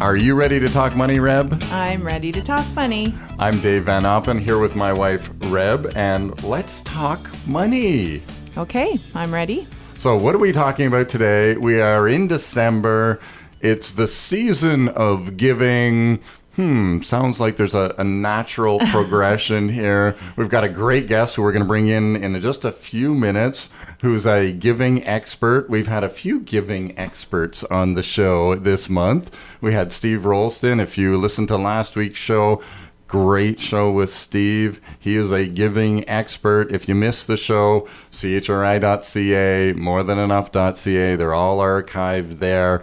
Are you ready to talk money, Reb? I'm ready to talk money. I'm Dave Van Oppen here with my wife, Reb, and let's talk money. Okay, I'm ready. So, what are we talking about today? We are in December. It's the season of giving. Hmm, sounds like there's a, a natural progression here. We've got a great guest who we're going to bring in in just a few minutes, who's a giving expert. We've had a few giving experts on the show this month. We had Steve Rolston. If you listened to last week's show, Great show with Steve. He is a giving expert. If you missed the show, chri.ca, morethanenough.ca, they're all archived there.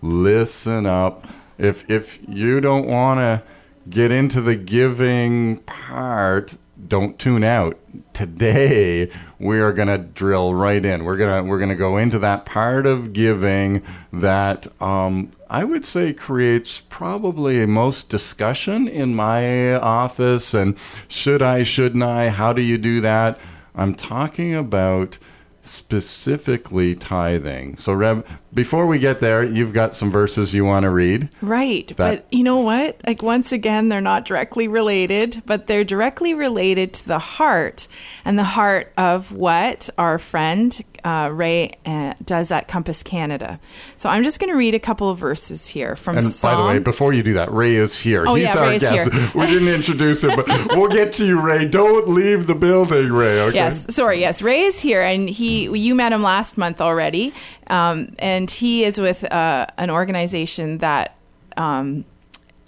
Listen up. If if you don't want to get into the giving part, don't tune out. Today we are going to drill right in. We're gonna we're gonna go into that part of giving that um, I would say creates probably most discussion in my office. And should I? Shouldn't I? How do you do that? I'm talking about specifically tithing. So, Reb, before we get there, you've got some verses you want to read. Right. That- but you know what? Like, once again, they're not directly related, but they're directly related to the heart and the heart of what our friend uh, Ray uh, does at Compass Canada. So, I'm just going to read a couple of verses here from And Psalm. by the way, before you do that, Ray is here. Oh, He's yeah, our Ray is here. we didn't introduce him, but we'll get to you, Ray. Don't leave the building, Ray. Okay? Yes, sorry. Yes, Ray is here, and he you met him last month already, um, and he is with uh, an organization that um,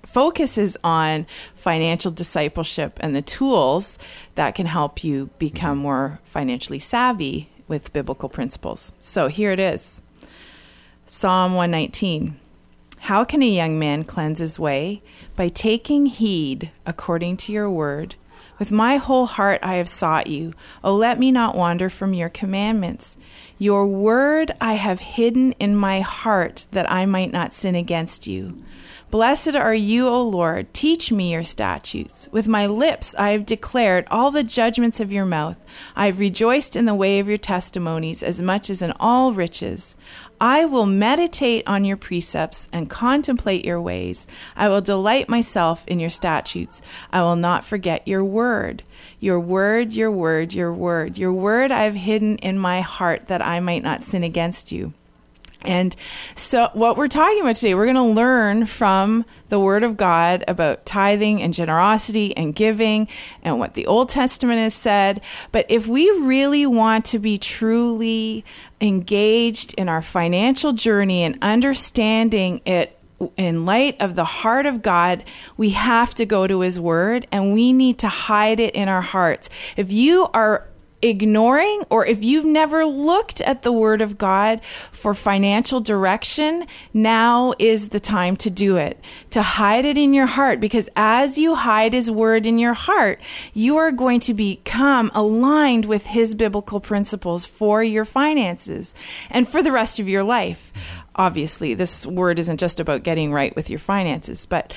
focuses on financial discipleship and the tools that can help you become more financially savvy with biblical principles. So here it is, Psalm one nineteen. How can a young man cleanse his way? By taking heed according to your word. With my whole heart I have sought you. Oh, let me not wander from your commandments. Your word I have hidden in my heart that I might not sin against you. Blessed are you, O Lord. Teach me your statutes. With my lips I have declared all the judgments of your mouth. I have rejoiced in the way of your testimonies as much as in all riches. I will meditate on your precepts and contemplate your ways. I will delight myself in your statutes. I will not forget your word. Your word, your word, your word. Your word I have hidden in my heart that I might not sin against you. And so, what we're talking about today, we're going to learn from the Word of God about tithing and generosity and giving and what the Old Testament has said. But if we really want to be truly engaged in our financial journey and understanding it in light of the heart of God, we have to go to His Word and we need to hide it in our hearts. If you are ignoring or if you've never looked at the word of God for financial direction, now is the time to do it. To hide it in your heart because as you hide his word in your heart, you are going to become aligned with his biblical principles for your finances and for the rest of your life. Obviously, this word isn't just about getting right with your finances, but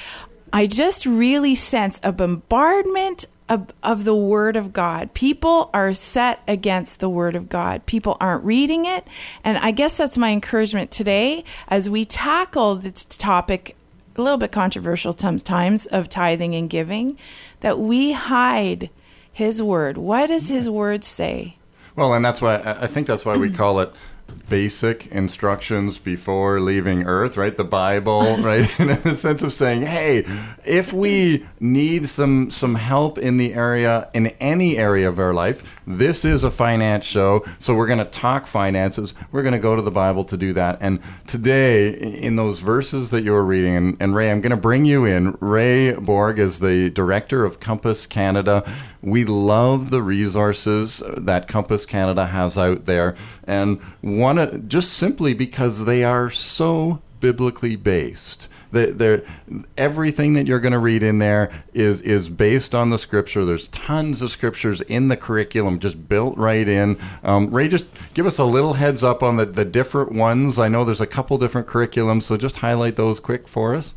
I just really sense a bombardment of, of the Word of God. People are set against the Word of God. People aren't reading it. And I guess that's my encouragement today as we tackle this topic, a little bit controversial sometimes, of tithing and giving, that we hide His Word. What does His Word say? Well, and that's why I I think that's why we call it basic instructions before leaving Earth, right? The Bible, right? In a sense of saying, hey, if we need some some help in the area, in any area of our life, this is a finance show, so we're going to talk finances. We're going to go to the Bible to do that. And today, in those verses that you were reading, and, and Ray, I'm going to bring you in. Ray Borg is the director of Compass Canada. We love the resources that Compass Canada has out there, and one just simply because they are so biblically based. The, the, everything that you're going to read in there is is based on the scripture. There's tons of scriptures in the curriculum, just built right in. Um, Ray, just give us a little heads up on the, the different ones. I know there's a couple different curriculums, so just highlight those quick for us.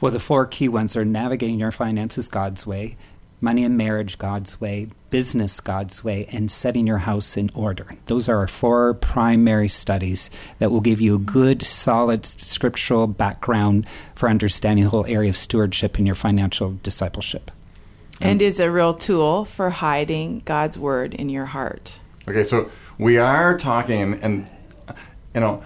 Well, the four key ones are navigating your finances God's way, money and marriage God's way, business God's way, and setting your house in order. Those are our four primary studies that will give you a good, solid scriptural background for understanding the whole area of stewardship in your financial discipleship. And is a real tool for hiding God's word in your heart. Okay, so we are talking, and you know,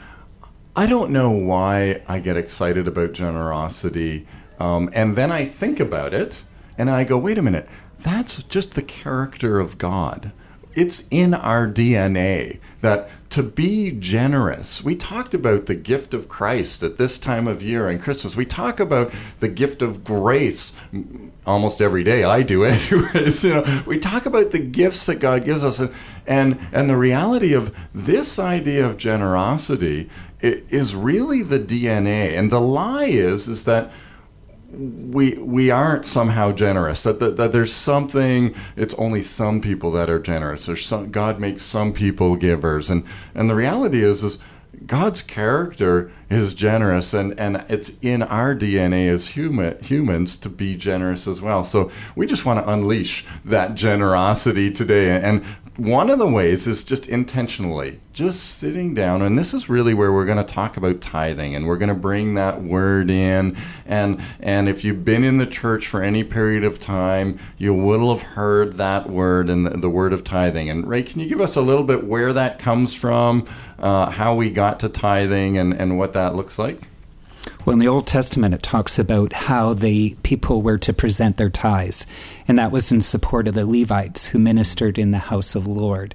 I don't know why I get excited about generosity, um, and then I think about it, and I go, wait a minute, that's just the character of God. It's in our DNA that to be generous. We talked about the gift of Christ at this time of year and Christmas. We talk about the gift of grace almost every day. I do anyways. You know, we talk about the gifts that God gives us and and, and the reality of this idea of generosity is really the DNA. And the lie is is that we we aren't somehow generous. That, that, that there's something. It's only some people that are generous. There's some God makes some people givers, and and the reality is is God's character is generous, and, and it's in our DNA as human humans to be generous as well. So we just want to unleash that generosity today. And one of the ways is just intentionally, just sitting down, and this is really where we're going to talk about tithing, and we're going to bring that word in. And and if you've been in the church for any period of time, you will have heard that word and the, the word of tithing. And Ray, can you give us a little bit where that comes from, uh, how we got to tithing, and and what that looks like? Well, in the Old Testament, it talks about how the people were to present their tithes, and that was in support of the Levites who ministered in the house of the Lord.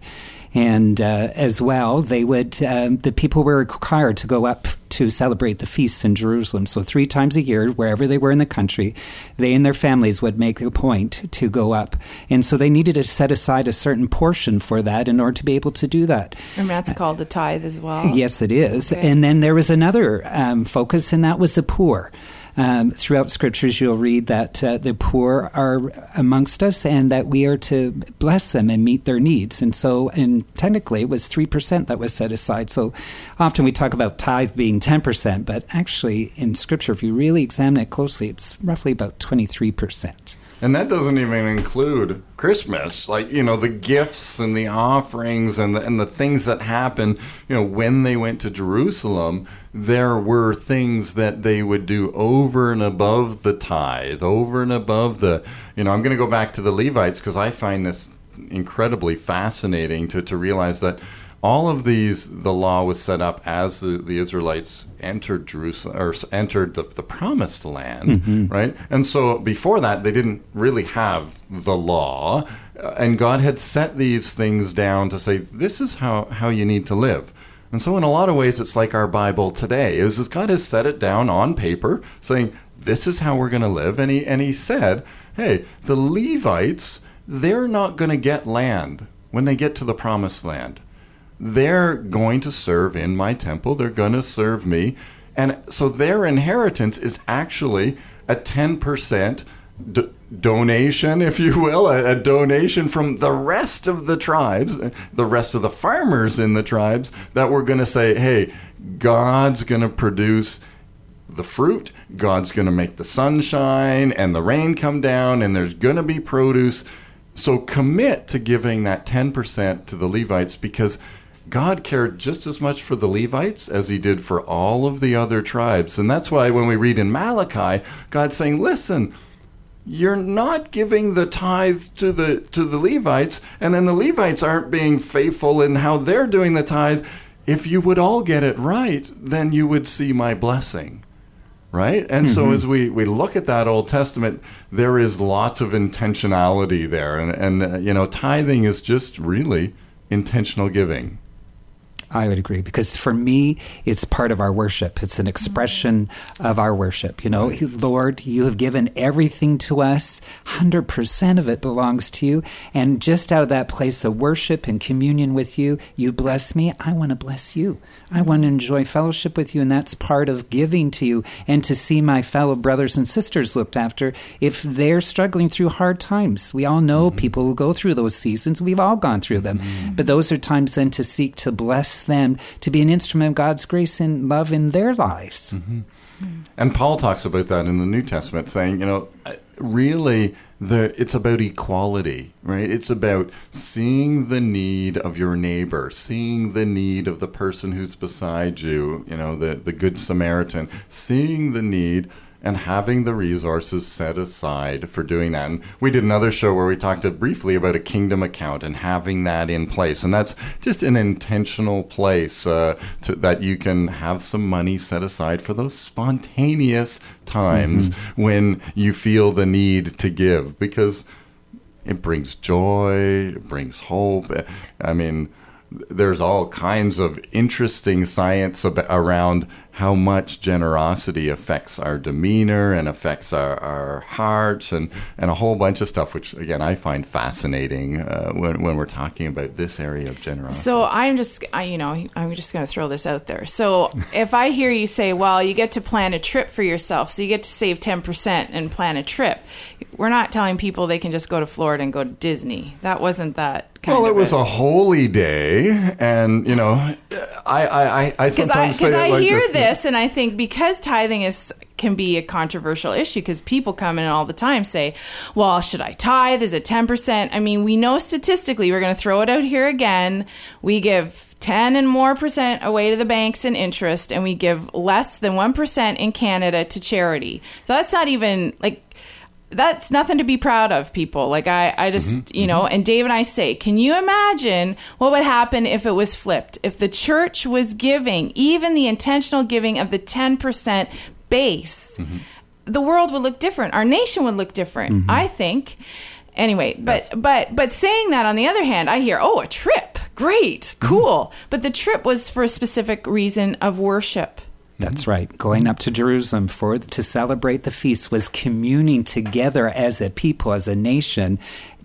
And uh, as well, they would um, the people were required to go up to celebrate the feasts in Jerusalem. So three times a year, wherever they were in the country, they and their families would make a point to go up. And so they needed to set aside a certain portion for that in order to be able to do that. And that's called the tithe as well. Yes, it is. Okay. And then there was another um, focus, and that was the poor. Um, throughout scriptures, you'll read that uh, the poor are amongst us and that we are to bless them and meet their needs. And so, and technically, it was 3% that was set aside. So often we talk about tithe being 10%, but actually, in scripture, if you really examine it closely, it's roughly about 23%. And that doesn't even include Christmas, like you know the gifts and the offerings and the, and the things that happened. You know when they went to Jerusalem, there were things that they would do over and above the tithe, over and above the. You know, I'm going to go back to the Levites because I find this incredibly fascinating to to realize that all of these, the law was set up as the, the Israelites entered Jerusalem or entered the, the promised land, mm-hmm. right? And so before that, they didn't really have the law. Uh, and God had set these things down to say, this is how, how you need to live. And so, in a lot of ways, it's like our Bible today. Is, is God has set it down on paper, saying, this is how we're going to live. And he, and he said, hey, the Levites, they're not going to get land when they get to the promised land they're going to serve in my temple. They're going to serve me. And so their inheritance is actually a 10% d- donation, if you will, a, a, donation from the rest of the tribes, the rest of the farmers in the tribes that we're going to say, hey, God's going to produce the fruit, God's going to make the sunshine and the rain come down, and there's going to be produce. So commit to giving that 10% to the Levites because God cared just as much for the Levites as he did for all of the other tribes. And that's why when we read in Malachi, God's saying, listen, you're not giving the tithe to the to the Levites, and then the Levites aren't being faithful in how they're doing the tithe. If you would all get it right, then you would see my blessing. Right? And mm-hmm. so as we, we look at that Old Testament, there is lots of intentionality there. And, and uh, you know, tithing is just really intentional giving. I would agree because for me, it's part of our worship. It's an expression of our worship. You know, Lord, you have given everything to us. 100% of it belongs to you. And just out of that place of worship and communion with you, you bless me. I want to bless you. I want to enjoy fellowship with you. And that's part of giving to you and to see my fellow brothers and sisters looked after if they're struggling through hard times. We all know mm-hmm. people who go through those seasons. We've all gone through them. Mm-hmm. But those are times then to seek to bless them, to be an instrument of God's grace and love in their lives. Mm-hmm. And Paul talks about that in the New Testament, saying, you know, really, the it's about equality, right? It's about seeing the need of your neighbor, seeing the need of the person who's beside you, you know, the the good Samaritan, seeing the need and having the resources set aside for doing that. And we did another show where we talked briefly about a kingdom account and having that in place. And that's just an intentional place uh, to, that you can have some money set aside for those spontaneous times when you feel the need to give because it brings joy, it brings hope. I mean, there's all kinds of interesting science ab- around how much generosity affects our demeanor and affects our, our hearts and, and a whole bunch of stuff, which again I find fascinating uh, when, when we're talking about this area of generosity. So I'm just, I, you know, I'm just going to throw this out there. So if I hear you say, well, you get to plan a trip for yourself, so you get to save 10% and plan a trip, we're not telling people they can just go to Florida and go to Disney. That wasn't that well, it was a holy day, and you know, I I, I, I because I sometimes because it I like hear this. this and I think because tithing is can be a controversial issue because people come in all the time say, "Well, should I tithe? Is it ten percent?" I mean, we know statistically we're going to throw it out here again. We give 10 and more percent away to the banks in interest and we give less than 1% in Canada to charity. So that's not even like that's nothing to be proud of people. Like i i just mm-hmm. you know mm-hmm. and dave and i say can you imagine what would happen if it was flipped? If the church was giving even the intentional giving of the 10% base mm-hmm. the world would look different. Our nation would look different i think. Anyway but but but saying that on the other hand i hear oh a trip. Great. Cool. But the trip was for a specific reason of worship That's right. Going up to Jerusalem for to celebrate the feast was communing together as a people, as a nation,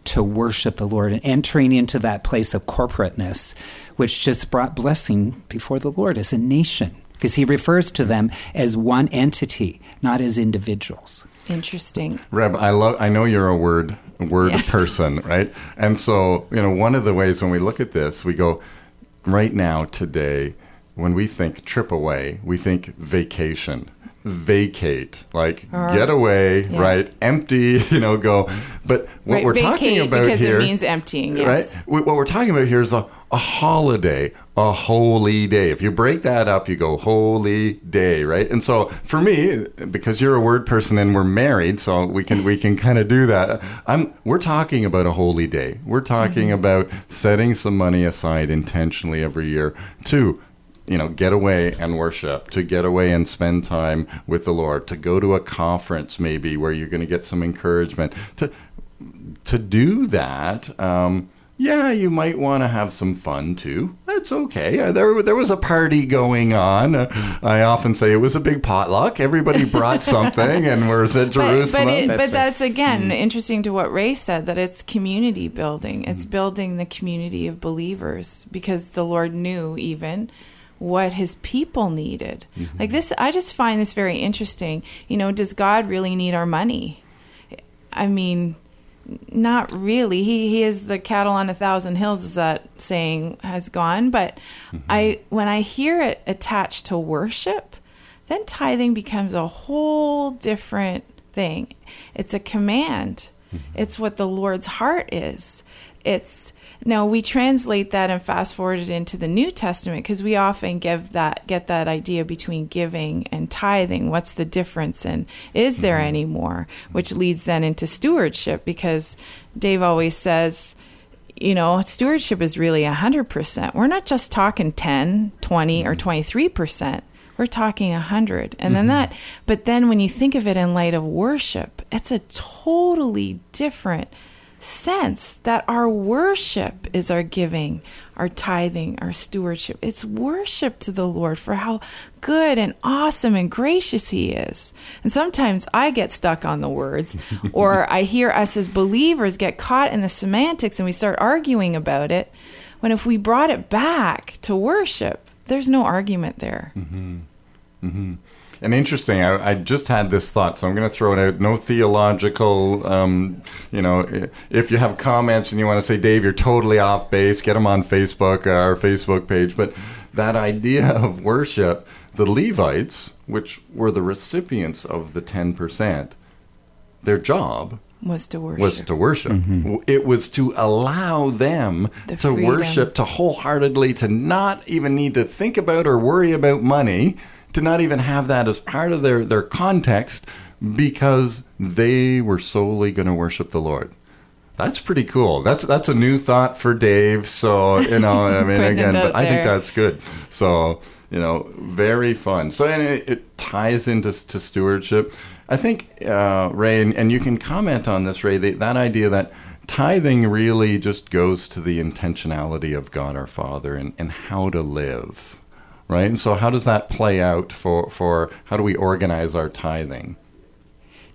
to worship the Lord and entering into that place of corporateness, which just brought blessing before the Lord as a nation. Because he refers to them as one entity, not as individuals. interesting Reb, I love. I know you're a word word Yeah. person, right? And so, you know, one of the ways when we look at this, we go right now today. When we think trip away, we think vacation, vacate, like get ah, away, yeah. right? Empty, you know, go. But what right, we're talking about because here, it means emptying yes right? What we're talking about here is a, a holiday, a holy day. If you break that up, you go holy day, right? And so for me, because you're a word person and we're married, so we can we can kind of do that. I'm we're talking about a holy day. We're talking mm-hmm. about setting some money aside intentionally every year to you know, get away and worship, to get away and spend time with the Lord, to go to a conference maybe where you're going to get some encouragement, to to do that. Um, yeah, you might want to have some fun too. That's okay. Uh, There, there was a party going on. Uh, I often say it was a big potluck. Everybody brought something, and we're at but, Jerusalem. but, it, That's but right. that's again interesting to what Ray said that it's community building. It's building the community of believers because the Lord knew even what his people needed. Mm-hmm. Like this, I just find this very interesting. You know, does God really need our money? I mean, not really. He he is the cattle on a thousand hills, as that saying has gone. But mm-hmm. I when I hear it attached to worship, then tithing becomes a whole different thing. It's a command. Mm-hmm. It's what the Lord's heart is. It's now we translate that and fast forward it into the New Testament because we often give that get that idea between giving and tithing. What's the difference and is there mm-hmm. any more? Which leads then into stewardship because Dave always says, you know, stewardship is really 100%. We're not just talking 10, 20 or mm-hmm. 23%. We're talking 100. And then mm-hmm. that but then when you think of it in light of worship, it's a totally different sense that our worship is our giving. our tithing, our stewardship. It's worship to the Lord for how good and awesome and gracious He is. And sometimes I get stuck on the words, or I hear us as believers get caught in the semantics and we start arguing about it. When if we brought it back to worship, there's no argument there. Mm-hmm. Mm-hmm. And interesting, I, I just had this thought, so I'm going to throw it out. No theological, um, you know, if you have comments and you want to say, Dave, you're totally off base, get them on Facebook, uh, our Facebook page. But that idea of worship, the Levites, which were the recipients of the 10%, their job Was to worship. was to worship. W- It was to allow them The to freedom. worship, to wholeheartedly, to not even need to think about or worry about money, to not even have that as part of their, their context because they were solely going to worship the Lord. That's pretty cool. That's that's a new thought for Dave. So you know, I mean, again, but I think that's good. So you know, very fun. So and it, it ties into to stewardship. I think uh, Ray, and, and you can comment on this, Ray. That, that idea that tithing really just goes to the intentionality of God our Father and, and how to live, right? And so, how does that play out for for how do we organize our tithing?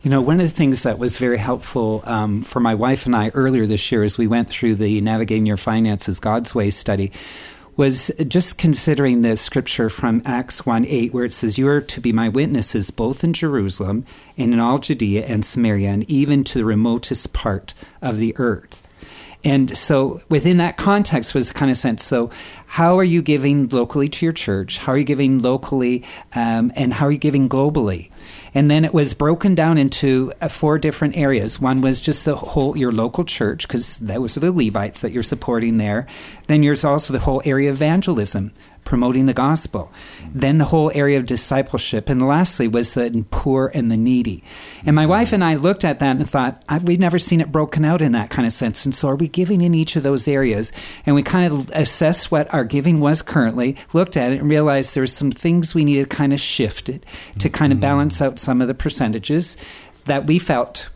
You know, one of the things that was very helpful um, for my wife and I earlier this year as we went through the Navigating Your Finances God's Way study was just considering the scripture from Acts 1 8, where it says, You are to be my witnesses both in Jerusalem and in all Judea and Samaria and even to the remotest part of the earth. And so within that context was kind of sense. So how are you giving locally to your church? How are you giving locally? Um, and how are you giving globally? And then it was broken down into uh, four different areas. One was just the whole your local church because those are the Levites that you're supporting there. Then there's also the whole area of evangelism, promoting the gospel. Then the whole area of discipleship, and lastly was the poor and the needy. And my wife and I looked at that and thought we've never seen it broken out in that kind of sense. And so are we giving in each of those areas? And we kind of assessed what our giving was currently, looked at it, and realized there were some things we needed to kind of shift it to kind of balance out some of the percentages that we felt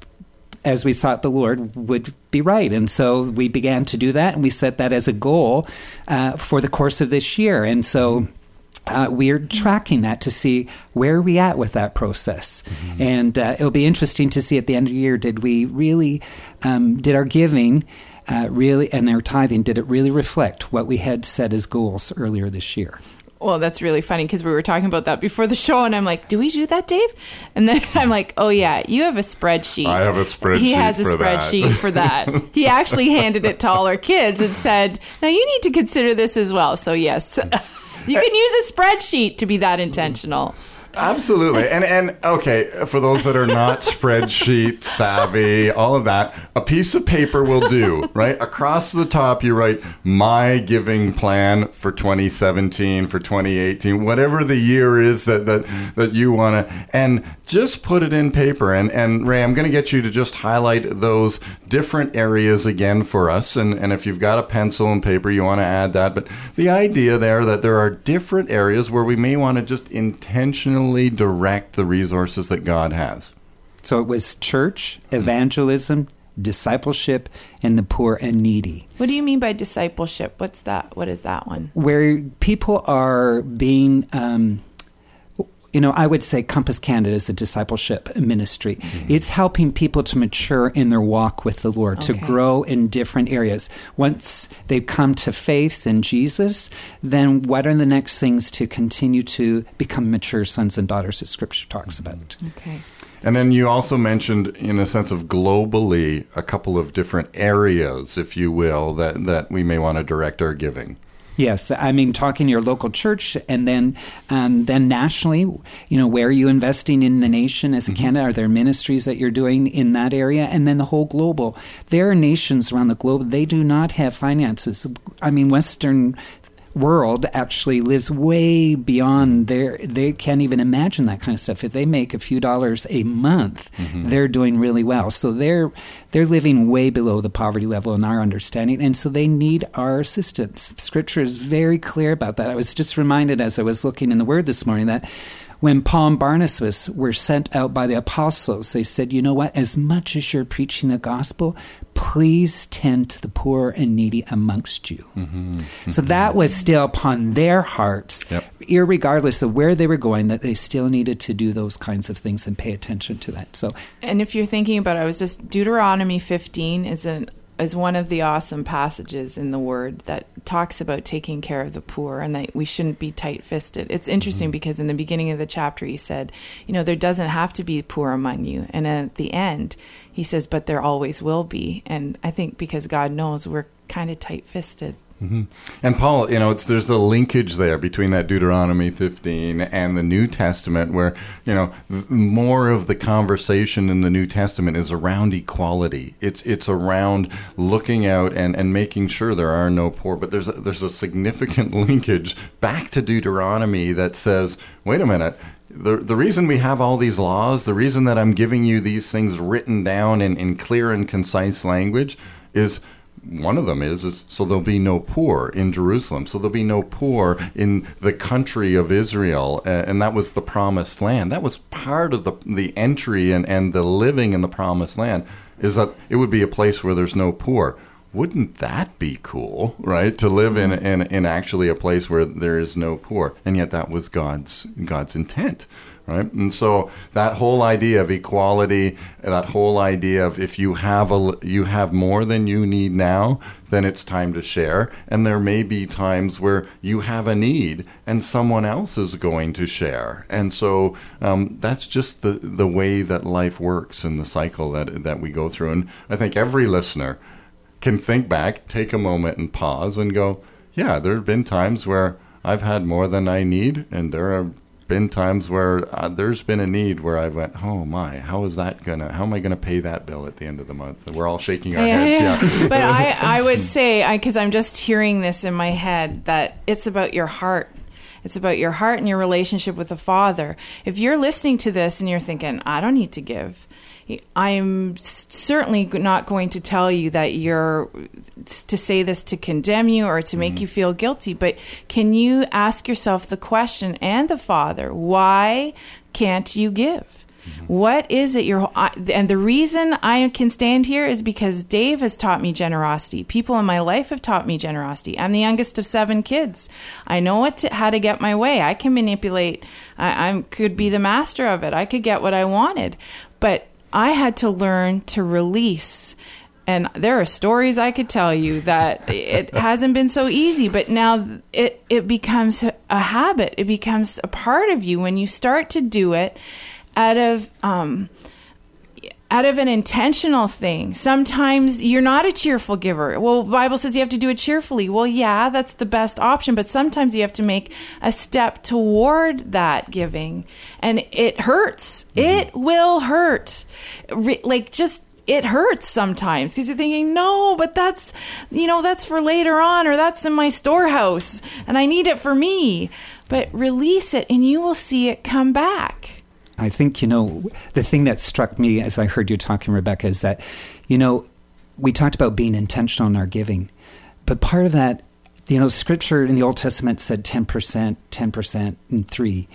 as we sought the Lord would be right. And so we began to do that, and we set that as a goal uh, for the course of this year. And so uh, we're tracking that to see where are we at with that process. And uh, it'll be interesting to see at the end of the year, did we really, um, did our giving uh, really, and our tithing, did it really reflect what we had set as goals earlier this year? Well, that's really funny because we were talking about that before the show, and I'm like, "Do we do that, Dave?" And then I'm like, "Oh yeah, you have a spreadsheet." I have a spreadsheet He has a for that. spreadsheet for that. he actually handed it to all our kids and said, "Now you need to consider this as well." So yes, you can use a spreadsheet to be that intentional. Absolutely. And and okay, for those that are not spreadsheet savvy, all of that, a piece of paper will do, right? Across the top you write my giving plan for 2017, for 2018, whatever the year is that that, that you want to and just put it in paper and and Ray, I'm going to get you to just highlight those different areas again for us and and if you've got a pencil and paper you want to add that, but the idea there that there are different areas where we may want to just intentionally direct the resources that God has. So it was church, evangelism, discipleship, and the poor and needy. What do you mean by discipleship? What's that? What is that one? where people are being um, you know i would say compass canada is a discipleship ministry. Mm-hmm. It's helping people to mature in their walk with the lord to grow in different areas. Once they've come to faith in jesus then what are the next things to continue to become mature sons and daughters that scripture talks mm-hmm. about? Okay. And then you also mentioned, in a sense of globally, a couple of different areas, if you will, that, that we may want to direct our giving. Yes, I mean talking your local church, and then um, then nationally, you know, where are you investing in the nation as a Canada? Are there ministries that you're doing in that area? And then the whole global. There are nations around the globe they do not have finances. I mean, Western world actually lives way beyond their they can't even imagine that kind of stuff. If they make a few dollars a month mm-hmm. they're doing really well. So they're they're living way below the poverty level in our understanding. And so they need our assistance. Scripture is very clear about that. I was just reminded as i was looking in the word this morning that When Paul and Barnabas were sent out by the apostles, they said, You know what? As much as you're preaching the gospel, please tend to the poor and needy amongst you. Mm-hmm. So that was still upon their hearts, Yep. irregardless of where they were going, that they still needed to do those kinds of things and pay attention to that. So And if you're thinking about it, I was just Deuteronomy 15 is an is one of the awesome passages in the word that talks about taking care of the poor and that we shouldn't be tight-fisted. It's interesting mm-hmm. because in the beginning of the chapter he said, you know, there doesn't have to be poor among you. And at the end, he says, but there always will be. And I think because God knows we're kind of tight-fisted. And Paul, you know, there's a linkage there between that Deuteronomy 15 and the New Testament, where you know more of the conversation in the New Testament is around equality. It's it's around looking out and, and making sure there are no poor. But there's a, there's a significant linkage back to Deuteronomy that says, wait a minute. The, the reason we have all these laws, the reason that I'm giving you these things written down in, in clear and concise language is one of them is, is so there'll be no poor in Jerusalem. So there'll be no poor in the country of Israel. And that was the promised land. That was part of the, the entry and, and the living in the promised land is that it would be a place where there's no poor. Wouldn't that be cool, right? To live in, in, in actually a place where there is no poor. And yet that was God's, God's intent right? And so that whole idea of equality, that whole idea of if you have a you have more than you need now, then it's time to share. And there may be times where you have a need and someone else is going to share. And so um, that's just the the way that life works and the cycle that that we go through. And I think every listener can think back, take a moment and pause and go, yeah, there have been times where I've had more than I need, and there are been times where uh, there's been a need where I went, oh my, how is that gonna? How am I gonna pay that bill at the end of the month? We're all shaking our heads. Yeah, but I, I would say, because I'm just hearing this in my head, that it's about your heart. It's about your heart and your relationship with the Father. If you're listening to this and you're thinking, I don't need to give, I'm certainly not going to tell you that you're to say this to condemn you or to make mm-hmm. you feel guilty, but can you ask yourself the question and the Father, why can't you give? Mm-hmm. What is it you're, and the reason I can stand here is because Dave has taught me generosity. People in my life have taught me generosity. I'm the youngest of seven kids. I know what to, how to get my way. I can manipulate. I, I could be the master of it. I could get what I wanted. But I had to learn to release. And there are stories I could tell you that it hasn't been so easy, but now it, it becomes a habit. It becomes a part of you when you start to do it out of um, out of an intentional thing. Sometimes you're not a cheerful giver. Well, Bible says you have to do it cheerfully. Well, yeah, that's the best option, but sometimes you have to make a step toward that giving. And it hurts. Mm-hmm. It will hurt. Re- like just it hurts sometimes because you're thinking, no, but that's, you know, that's for later on or that's in my storehouse and I need it for me. But release it and you will see it come back. I think, you know, the thing that struck me as I heard you talking, Rebecca, is that, you know, we talked about being intentional in our giving, but part of that, you know, scripture in the Old Testament said 10%, 10%, and 3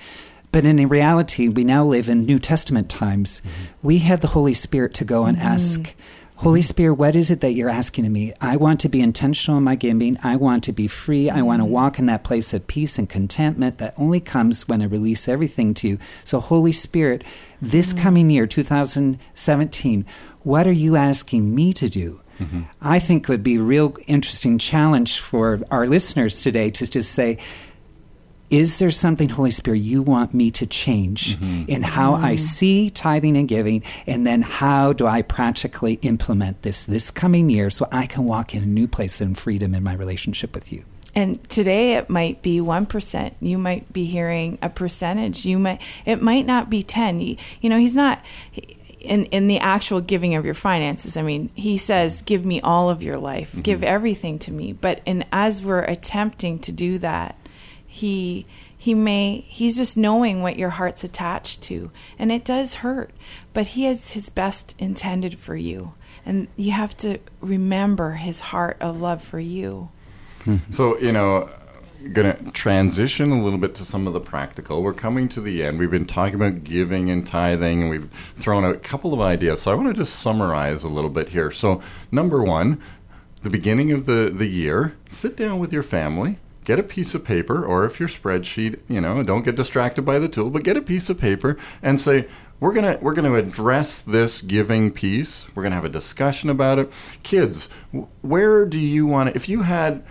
but in reality, we now live in New Testament times. Mm-hmm. We have the Holy Spirit to go and mm-hmm. ask Holy Spirit, what is it that you're asking of me? I want to be intentional in my giving. I want to be free. I want to mm-hmm. walk in that place of peace and contentment that only comes when I release everything to you. So, Holy Spirit, this mm-hmm. coming year, 2017, what are you asking me to do? Mm-hmm. I think would be a real interesting challenge for our listeners today to just say, is there something, Holy Spirit, you want me to change mm-hmm. in how mm-hmm. I see tithing and giving? And then how do I practically implement this this coming year so I can walk in a new place in freedom in my relationship with you? And today it might be 1%. You might be hearing a percentage. You might it might not be 10. You, you know, he's not in in the actual giving of your finances. I mean, he says, "Give me all of your life. Mm-hmm. Give everything to me." But and as we're attempting to do that, he he may he's just knowing what your heart's attached to and it does hurt but he has his best intended for you and you have to remember his heart of love for you hmm. so you know going to transition a little bit to some of the practical. We're coming to the end. We've been talking about giving and tithing, and we've thrown out a couple of ideas. So I want to just summarize a little bit here. So, number one, the beginning of the, the year, sit down with your family, get a piece of paper, or if your spreadsheet, you know, don't get distracted by the tool, but get a piece of paper and say, we're gonna we're gonna address this giving piece. We're gonna have a discussion about it. Kids, where do you want to? If you had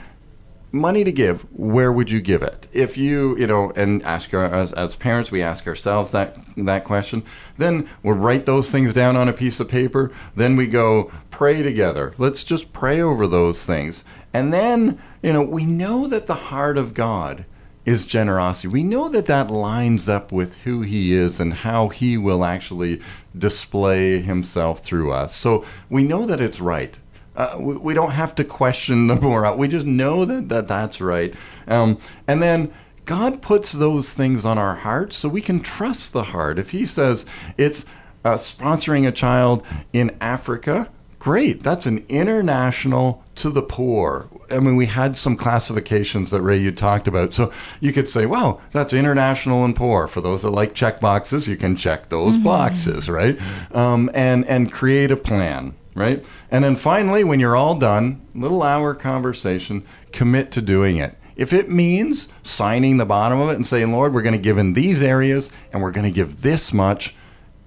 money to give, where would you give it? If you, you know, and ask our, as, as parents, we ask ourselves that that question. Then we'll write those things down on a piece of paper. Then we go pray together. Let's just pray over those things. And then, you know, we know that the heart of God is generosity. We know that that lines up with who he is and how he will actually display himself through us. So we know that it's right. Uh, we, we, don't have to question the moral. We just know that, that that's right. Um, and then God puts those things on our hearts so we can trust the heart. If He says it's uh, sponsoring a child in Africa, great. That's an international to the poor. I mean, we had some classifications that Ray you talked about. So you could say, wow, that's international and poor. For those that like check boxes, you can check those mm-hmm. boxes, right? Um, and and create a plan right? And then finally, when you're all done, little hour conversation, commit to doing it. If it means signing the bottom of it and saying, Lord, we're going to give in these areas and we're going to give this much,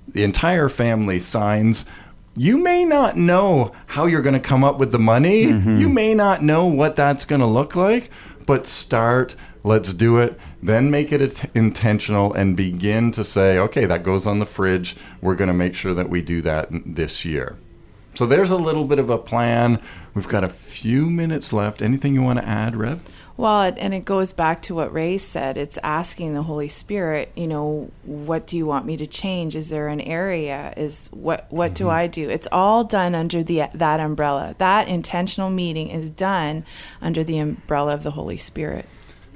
the entire family signs. You may not know how you're going to come up with the money. Mm-hmm. You may not know what that's going to look like, but start. Let's do it. Then make it intentional and begin to say, okay, that goes on the fridge. We're going to make sure that we do that this year. So there's a little bit of a plan. We've got a few minutes left. Anything you want to add, Reb? Well, and it goes back to what Ray said. It's asking the Holy Spirit, you know, what do you want me to change? Is there an area? Is what what mm-hmm. do I do? It's all done under the that umbrella. That intentional meeting is done under the umbrella of the Holy Spirit.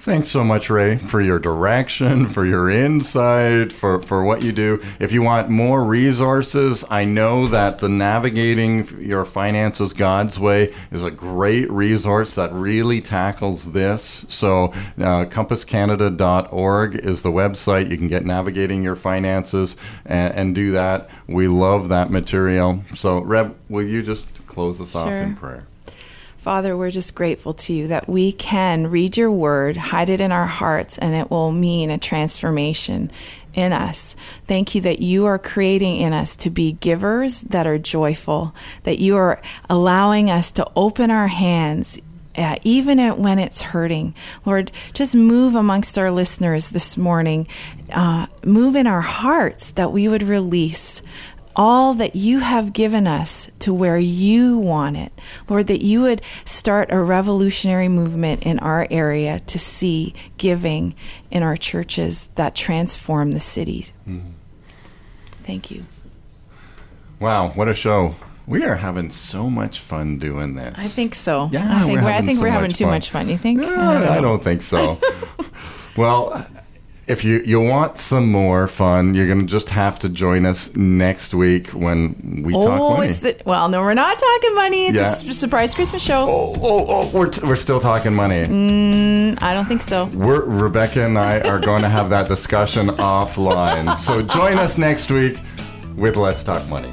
Thanks so much, Ray, for your direction, for your insight, for, for what you do. If you want more resources, I know that the Navigating Your Finances God's Way is a great resource that really tackles this. So, uh, compasscanada.org is the website. You can get Navigating Your Finances and, and do that. We love that material. So, Reb, will you just close us sure. off in prayer? Father, we're just grateful to you that we can read your word, hide it in our hearts, and it will mean a transformation in us. Thank you that you are creating in us to be givers that are joyful, that you are allowing us to open our hands. Uh, even when it's hurting, Lord, just move amongst our listeners this morning. Uh, move in our hearts that we would release all that you have given us to where you want it. Lord, that you would start a revolutionary movement in our area to see giving in our churches that transform the cities. Mm-hmm. Thank you. Wow, what a show. We are having so much fun doing this. I think so. Yeah, I think we're, we're having, I think so we're having much too fun. much fun. You think? I, don't I don't think so. well, if you, you want some more fun, you're going to just have to join us next week when we oh, talk money. It's the, well, no, we're not talking money. It's yeah. a surprise Christmas show. Oh, oh, oh we're, t- we're still talking money. Mm, I don't think so. We're, Rebecca and I are going to have that discussion offline. So join us next week with Let's Talk Money.